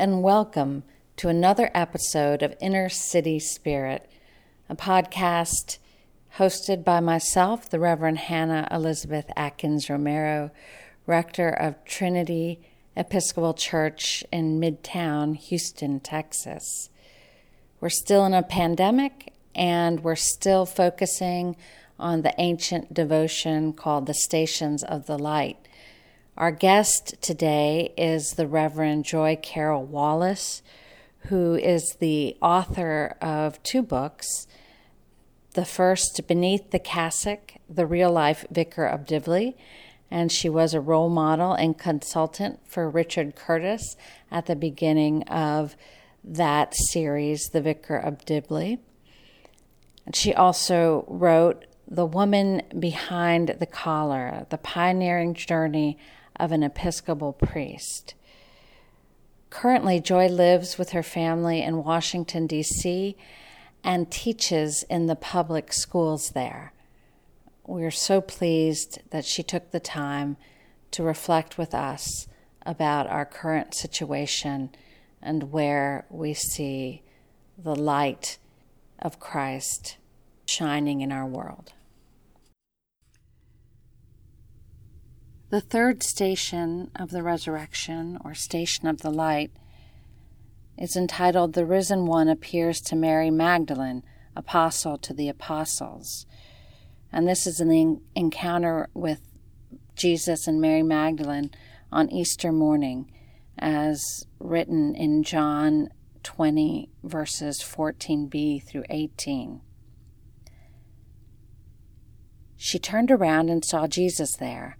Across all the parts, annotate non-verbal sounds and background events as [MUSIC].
And welcome to another episode of Inner City Spirit, a podcast hosted by myself, the Reverend Hannah Elizabeth Atkins Romero, rector of Trinity Episcopal Church in Midtown, Houston, Texas. We're still in a pandemic and we're still focusing on the ancient devotion called the Stations of the Light our guest today is the Reverend Joy Carroll Wallace, who is the author of two books. The first, Beneath the Cassock, The Real Life Vicar of Dibley, and she was a role model and consultant for Richard Curtis at the beginning of that series, The Vicar of Dibley. She also wrote The Woman Behind the Collar, The Pioneering Journey of an Episcopal priest. Currently, Joy lives with her family in Washington, D.C., and teaches in the public schools there. We are so pleased that she took the time to reflect with us about our current situation and where we see the light of Christ shining in our world. The third station of the resurrection, or station of the light, is entitled The Risen One Appears to Mary Magdalene, Apostle to the Apostles. And this is an encounter with Jesus and Mary Magdalene on Easter morning, as written in John 20, verses 14b through 18. She turned around and saw Jesus there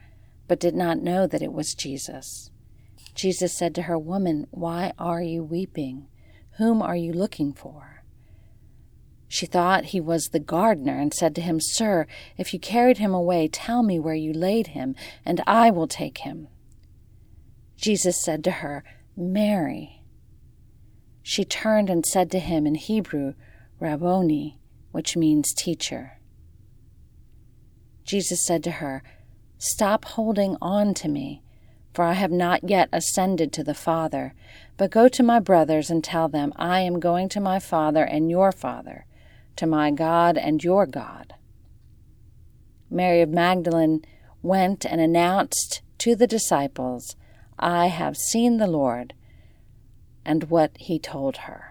but did not know that it was Jesus. Jesus said to her, Woman, why are you weeping? Whom are you looking for? She thought he was the gardener and said to him, Sir, if you carried him away, tell me where you laid him, and I will take him. Jesus said to her, Mary. She turned and said to him in Hebrew, Rabboni, which means teacher. Jesus said to her, Stop holding on to me, for I have not yet ascended to the Father. But go to my brothers and tell them, I am going to my Father and your Father, to my God and your God. Mary of Magdalene went and announced to the disciples, I have seen the Lord, and what he told her.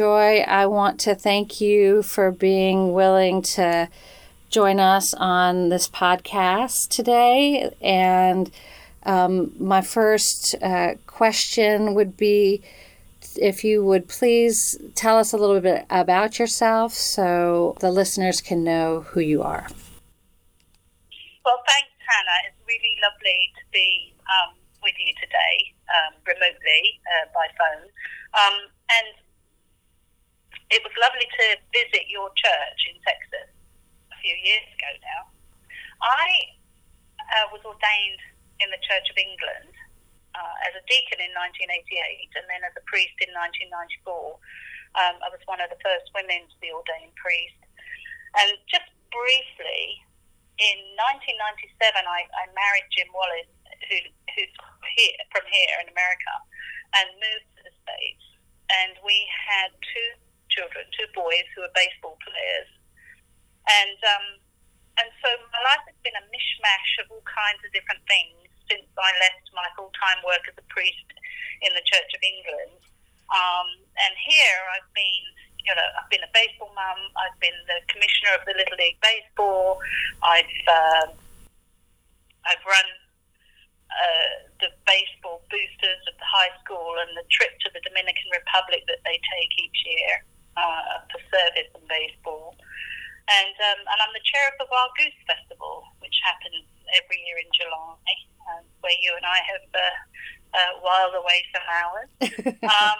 Joy, I want to thank you for being willing to join us on this podcast today. And um, my first uh, question would be if you would please tell us a little bit about yourself so the listeners can know who you are. Well, thanks, Hannah. It's really lovely to be um, with you today, um, remotely uh, by phone. Um, and it was lovely to visit your church in Texas a few years ago now. I uh, was ordained in the Church of England uh, as a deacon in 1988 and then as a priest in 1994. Um, I was one of the first women to be ordained priest. And just briefly, in 1997, I, I married Jim Wallace, who, who's here, from here in America, and moved to the States. And we had two children, two boys who are baseball players, and um, and so my life has been a mishmash of all kinds of different things since I left my full time work as a priest in the Church of England. Um, and here I've been, you know, I've been a baseball mum. I've been the commissioner of the Little League Baseball. I've uh, I've run uh, the baseball boosters of the high school and the trip to the Dominican Republic that they take each year uh, for service and baseball. And, um, and I'm the chair of the Wild Goose Festival, which happens every year in July, um, where you and I have uh, uh, whiled away some hours. [LAUGHS] um,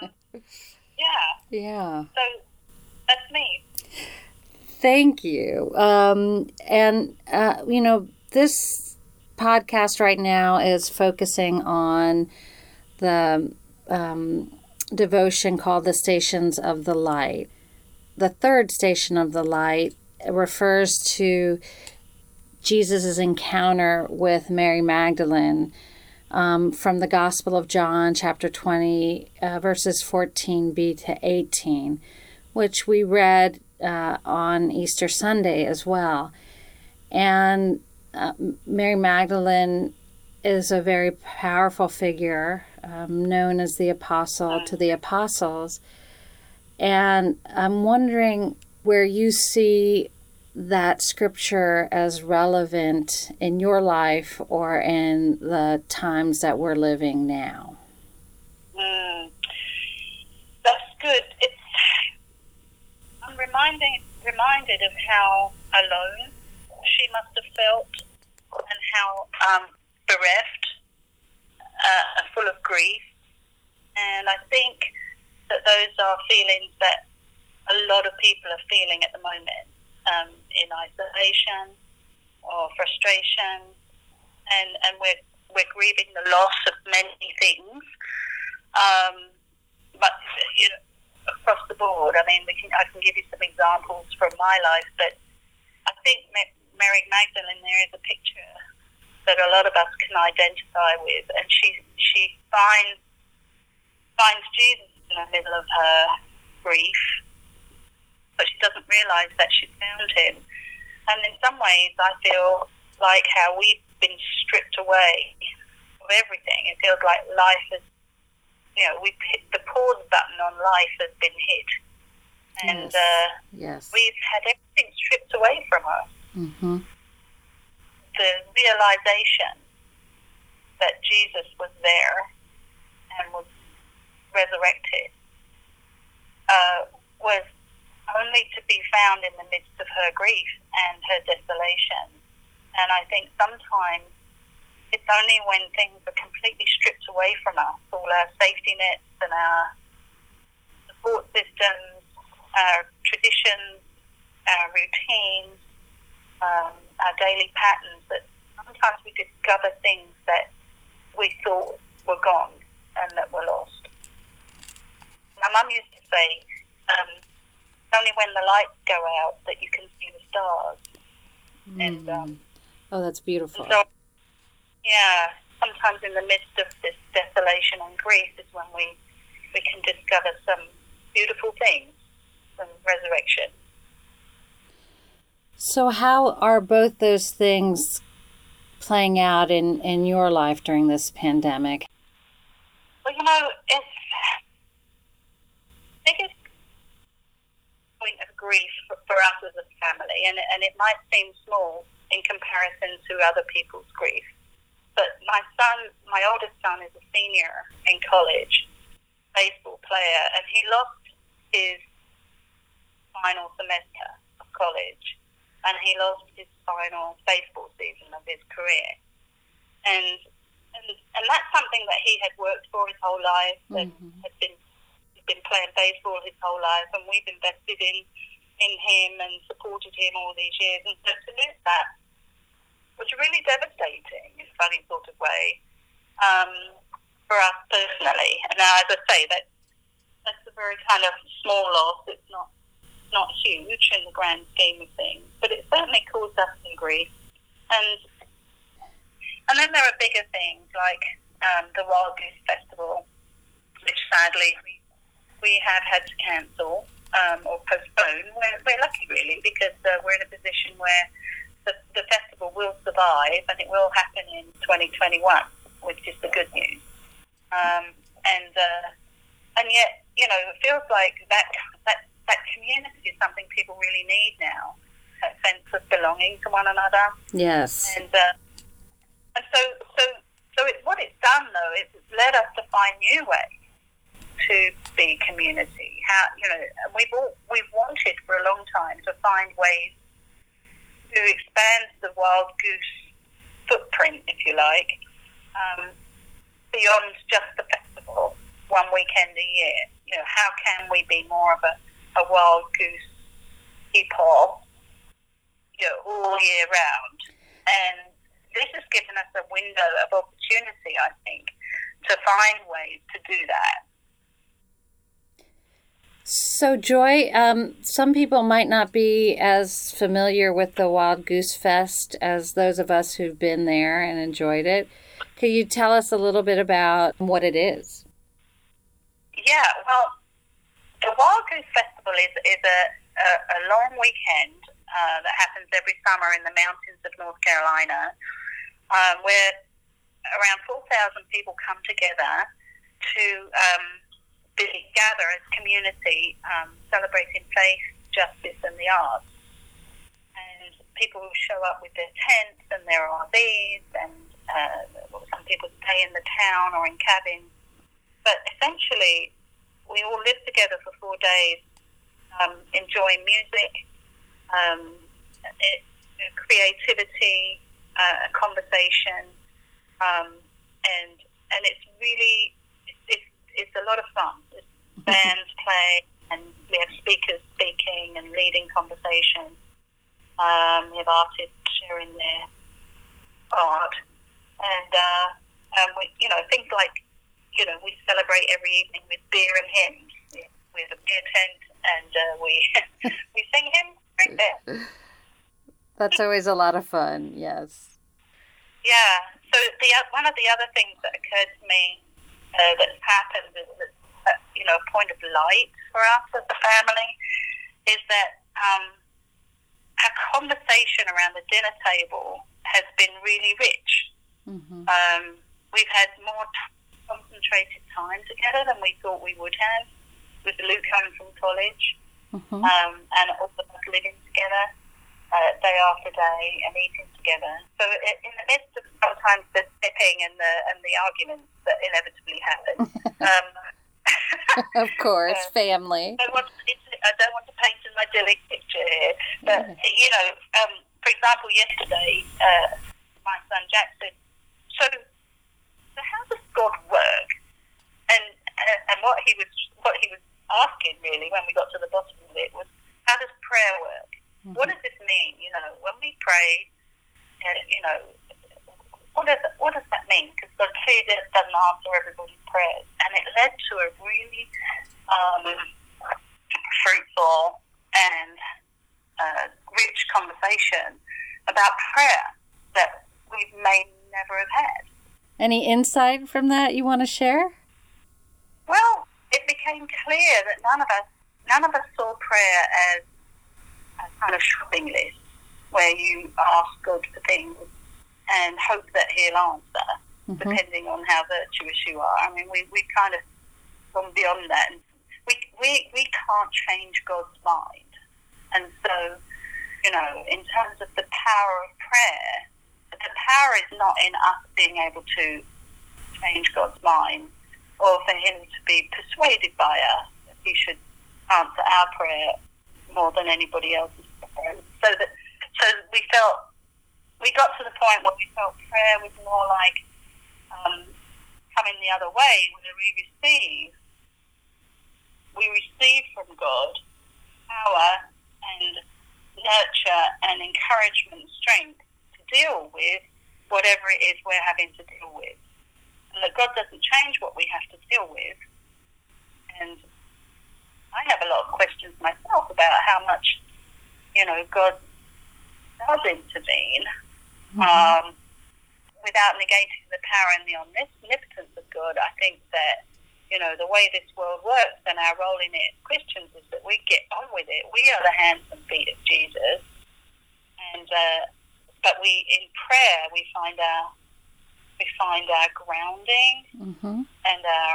yeah. Yeah. So that's me. Thank you. Um, and, uh, you know, this podcast right now is focusing on the um, devotion called the Stations of the Light. The third station of the light refers to Jesus' encounter with Mary Magdalene um, from the Gospel of John, chapter 20, uh, verses 14b to 18, which we read uh, on Easter Sunday as well. And uh, Mary Magdalene is a very powerful figure, um, known as the apostle to the apostles. And I'm wondering where you see that scripture as relevant in your life or in the times that we're living now? Mm, that's good. It's I'm reminding reminded of how alone she must have felt and how um, bereft, uh, full of grief. And I think that those are feelings that a lot of people are feeling at the moment um, in isolation or frustration, and and we're we're grieving the loss of many things. Um, but you know, across the board, I mean, we can I can give you some examples from my life, but I think Mary Magdalene there is a picture that a lot of us can identify with, and she she finds finds Jesus in the middle of her grief but she doesn't realise that she's found him. And in some ways, I feel like how we've been stripped away of everything. It feels like life has, you know, we've hit the pause button on life has been hit. And yes. Uh, yes. we've had everything stripped away from us. Mm-hmm. Realization that Jesus was there and was resurrected uh, was only to be found in the midst of her grief and her desolation. And I think sometimes it's only when things are completely stripped away from us, all our safety nets and our support systems, our traditions, our routines, um, our daily patterns, that sometimes we discover things that we thought were gone and that were lost. My mum used to say, um, only when the lights go out that you can see the stars. Mm. And um, oh, that's beautiful. So, yeah, sometimes in the midst of this desolation and grief is when we we can discover some beautiful things, some resurrection. So, how are both those things playing out in, in your life during this pandemic? Well, you know, it's biggest point of grief for, for us as a family, and, and it might seem small in comparison to other people's grief. But my son, my oldest son, is a senior in college, baseball player, and he lost his final semester of college, and he lost his final baseball season career. And and, and that's something that he had worked for his whole life and mm-hmm. had been been playing baseball his whole life, and we've invested in in him and supported him all these years. And so to lose that was really devastating in a funny sort of way um, for us personally. And now, as I say, that that's a very kind of small loss. It's not not huge in the grand scheme of things, but it certainly caused us some grief. And and then there are bigger things like um, the Wild Goose Festival, which sadly we we have had to cancel um, or postpone. We're, we're lucky, really, because uh, we're in a position where the, the festival will survive and it will happen in 2021, which is the good news. Um, and uh, and yet, you know, it feels like that that that community is something people really need now. That sense of belonging to one another. Yes. And uh, and so so so it, what it's done though is it's led us to find new ways to be community. How you know we've all, we've wanted for a long time to find ways to expand the wild goose footprint, if you like, um, beyond just the festival, one weekend a year. You know, how can we be more of a, a wild goose people, you know, all year round? And this has given given us a window of opportunity, I think, to find ways to do that. So, Joy, um, some people might not be as familiar with the Wild Goose Fest as those of us who've been there and enjoyed it. Could you tell us a little bit about what it is? Yeah, well, the Wild Goose Festival is, is a, a, a long weekend uh, that happens every summer in the mountains of North Carolina, um, where around 4,000 people come together to um, gather as community, um, celebrating faith, justice, and the arts. And people show up with their tents and their RVs, and uh, some people stay in the town or in cabins. But essentially, we all live together for four days, um, enjoying music, um, it, creativity, uh, conversation, um, and and it's really it's, it's a lot of fun. [LAUGHS] bands play, and we have speakers speaking and leading conversation. Um, we have artists sharing their art, and uh, and we, you know, things like you know, we celebrate every evening with beer and hymns. We have a beer tent, and uh, we [LAUGHS] we sing hymns right there. [LAUGHS] That's always a lot of fun. Yes. Yeah. So the one of the other things that occurred to me uh, that's happened is that you know, a point of light for us as a family is that um, our conversation around the dinner table has been really rich. Mm-hmm. Um, we've had more t- concentrated time together than we thought we would have with Luke coming from college mm-hmm. um, and all of us living together uh, day after day and eating together. So in the midst of sometimes the sipping and the and the arguments that inevitably happen, [LAUGHS] um, of course, [LAUGHS] uh, family. I don't, want to, I don't want to paint an idyllic picture here, but yeah. you know, um, for example, yesterday, uh, my son Jack said, "So, so how does God work?" And uh, and what he was what he was asking really when we got to the bottom of it was, "How does prayer work? Mm-hmm. What does this mean? You know, when we pray, uh, you know." What does, what does that mean? Because God clearly doesn't answer everybody's prayers and it led to a really um, fruitful and uh, rich conversation about prayer that we may never have had. Any insight from that you want to share? Well, it became clear that none of us none of us saw prayer as a kind of shopping list where you ask God for things and hope that He'll answer mm-hmm. depending on how virtuous you are. I mean, we, we kind of gone beyond that. And we, we, we can't change God's mind. And so, you know, in terms of the power of prayer, the power is not in us being able to change God's mind or for Him to be persuaded by us that He should answer our prayer more than anybody else's. So that so we felt we got to the point where we felt prayer was more like um, coming the other way where we receive. We receive from God power and nurture and encouragement, strength to deal with whatever it is we're having to deal with. And that God doesn't change what we have to deal with. And I have a lot of questions myself about how much, you know, God does intervene. Mm-hmm. Um, without negating the power and the omnipotence of God, I think that you know the way this world works and our role in it, as Christians, is that we get on with it. We are the hands and feet of Jesus, and uh, but we in prayer we find our we find our grounding mm-hmm. and our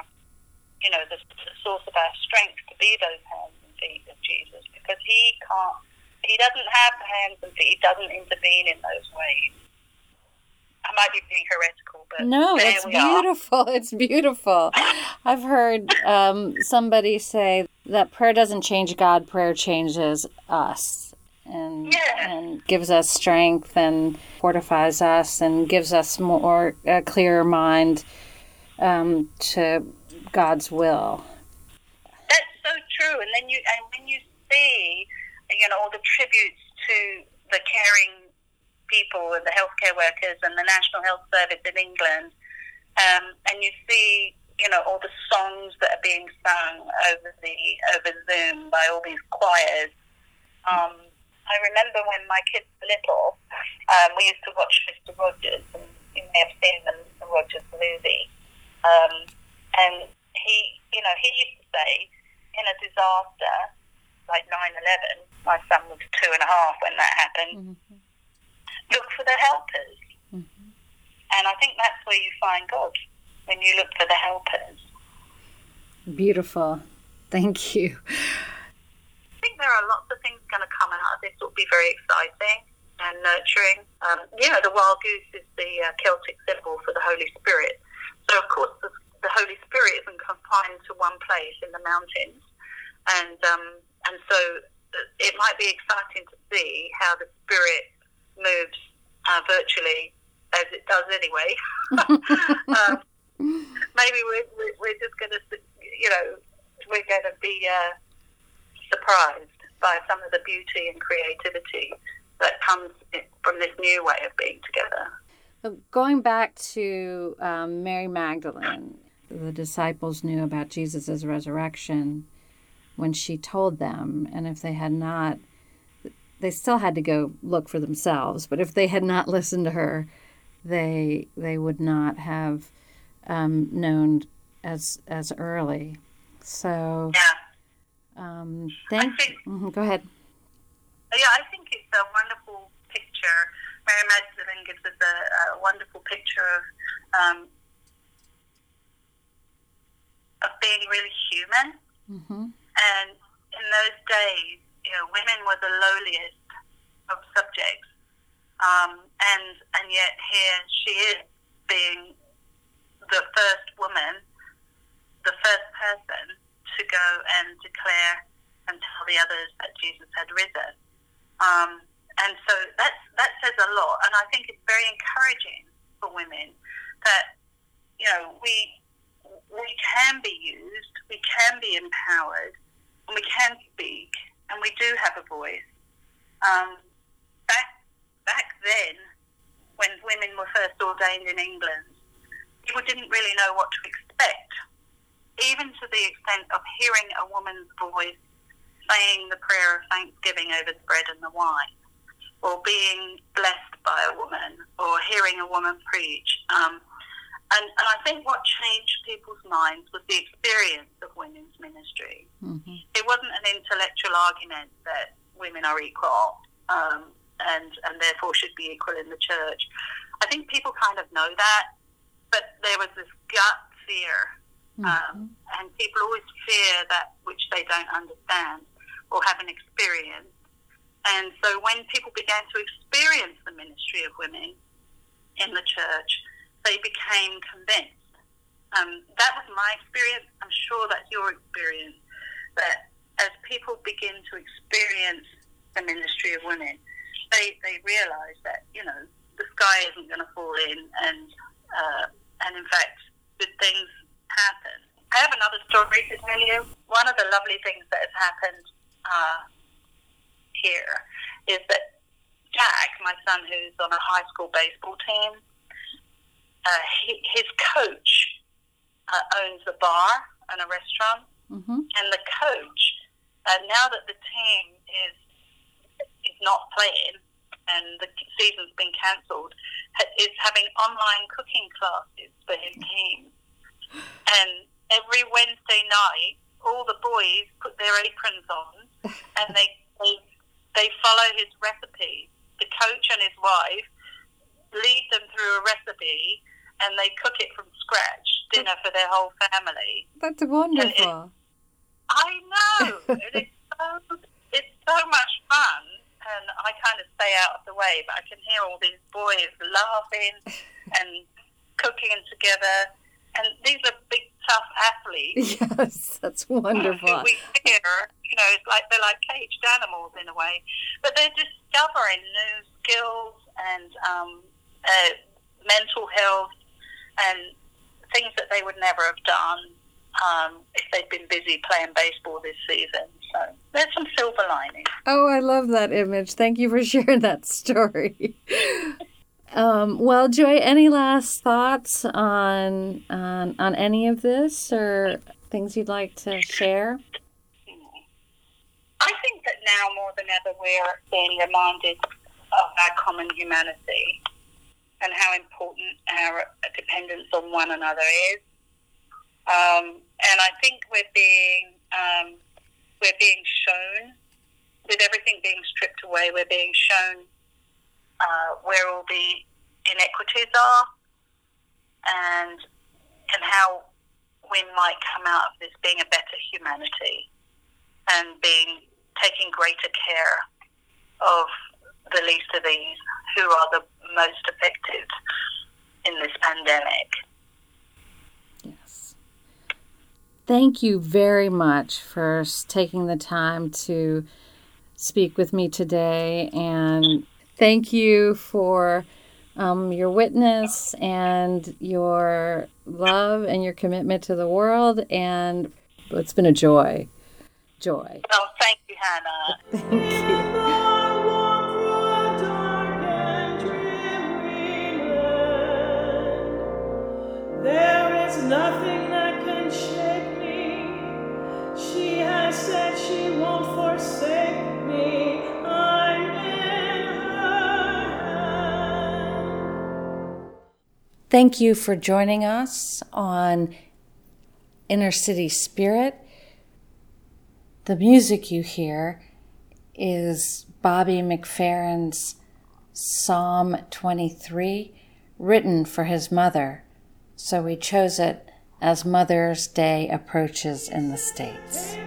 you know the, the source of our strength to be those hands and feet of Jesus because He can't. He doesn't have the hands and feet. He doesn't intervene in those ways. I might be being heretical, but no, it's beautiful. Are. [LAUGHS] It's beautiful. I've heard um, somebody say that prayer doesn't change God; prayer changes us, and yeah. and gives us strength and fortifies us and gives us more a clearer mind um, to God's will. That's so true. And then you and when you see, you know, all the tributes to the caring people and the healthcare workers and the National Health Service in England, um, and you see, you know, all the songs that are being sung over the over Zoom by all these choirs. Um, I remember when my kids were little, um, we used to watch Mr. Rogers, and you may have seen the Mr. Rogers movie. Um, and he, you know, he used to say, in a disaster like 9/11, my son was two and a half when that happened. Mm-hmm. Look for the helpers, mm-hmm. and I think that's where you find God when you look for the helpers. Beautiful, thank you. I think there are lots of things going to come out of this. Will be very exciting and nurturing. Um, you know, the wild goose is the uh, Celtic symbol for the Holy Spirit. So, of course, the, the Holy Spirit isn't confined to one place in the mountains, and um, and so it might be exciting to see how the Spirit moves uh, virtually as it does anyway. [LAUGHS] [LAUGHS] um, maybe we're, we're just going to, you know, we're going to be uh, surprised by some of the beauty and creativity that comes from this new way of being together. Going back to um, Mary Magdalene, the disciples knew about Jesus' resurrection when she told them, and if they had not, they still had to go look for themselves. But if they had not [LAUGHS] listened to her, they they would not have um, known as as early. So, yeah. Um, thank. Think, mm-hmm, go ahead. Yeah, I think it's a wonderful picture. Mary Magdalene gives us a, a wonderful picture of um, of being really human. Mm-hmm. And in those days, you know, women were the lowliest of subjects, um, and and yet here she is being the first woman, the first person to go and declare and tell the others that Jesus had risen. Um, and so that's, that says a lot. And I think it's very encouraging for women that, you know, we, we can be used, we can be empowered, and we can speak, and we do have a voice. Um, back, back then, when women were first ordained in England, people didn't really know what to expect, even to the extent of hearing a woman's voice saying the prayer of thanksgiving over the bread and the wine, or being blessed by a woman, or hearing a woman preach. Um, and, and, I think what changed people's minds was the experience of women's ministry. Mm-hmm. It wasn't an intellectual argument that women are equal um, and, and therefore should be equal in the church. I think people kind of know that, but there was this gut fear. Um, mm-hmm. and people always fear that which they don't understand or haven't experienced. And so when people began to experience the ministry of women in the church, they became convinced. Um, that was my experience. I'm sure that's your experience. That as people begin to experience the ministry of women, they, they realize that, you know, the sky isn't going to fall in and uh, and in fact, good things happen. I have another story to tell you. One of the lovely things that has happened uh, here is that Jack, my son, who's on a high school baseball team, uh, he, his coach uh, owns a bar and a restaurant, mm-hmm. and the coach, uh, now that the team is is not playing and the season's been cancelled, is having online cooking classes for his team. And every Wednesday night, all the boys put their aprons on and they, they, they follow his recipe. The coach and his wife lead them through a recipe and they cook it from scratch, dinner for their whole family. That's wonderful. Know. it's, so, it's so much fun and I kind of stay out of the way, but I can hear all these boys laughing and cooking together. And these are big, tough athletes. [LAUGHS] Yes, that's wonderful. we hear, you know, it's like they're like caged animals in a way, but they're discovering new skills and um, uh, mental health and things that they would never have done um, if they'd been busy playing baseball this season. So there's some silver lining. Oh, I love that image. Thank you for [LAUGHS] sharing that story. [LAUGHS] um, well, Joy, any last thoughts on, on on any of this or things you'd like to share? I think that now more than ever we're being reminded of our common humanity and how important our dependence on one another is. Um, and I think we're being um, we're being shown, with everything being stripped away, we're being shown uh, where all the inequities are, and and how we might come out of this being a better humanity and being taking greater care of the least of these who are the most affected in this pandemic. Yes. Thank you very much for taking the time to speak with me today. And thank you for um, your witness and your love and your commitment to the world. And it's been a joy. Joy. Oh, thank you, Hannah. [LAUGHS] Thank you. There is nothing Thank you for joining us on Inner City Spirit. The music you hear is Bobby McFerrin's Psalm 23, written for his mother. So we chose it as Mother's Day approaches in the States.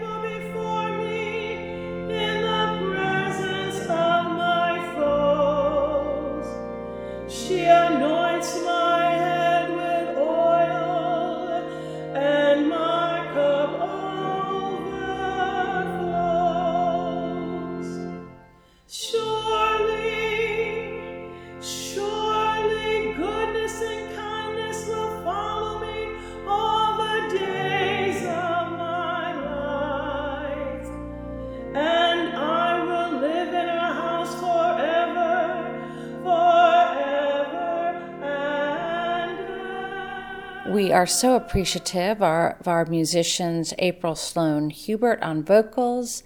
Are so appreciative our, of our musicians April Sloan Hubert on vocals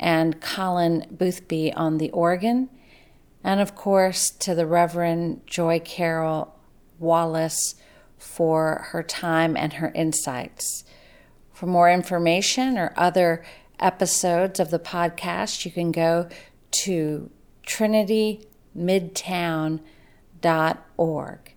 and Colin Boothby on the organ, and of course to the Reverend Joy Carroll Wallace for her time and her insights. For more information or other episodes of the podcast, you can go to trinitymidtown.org.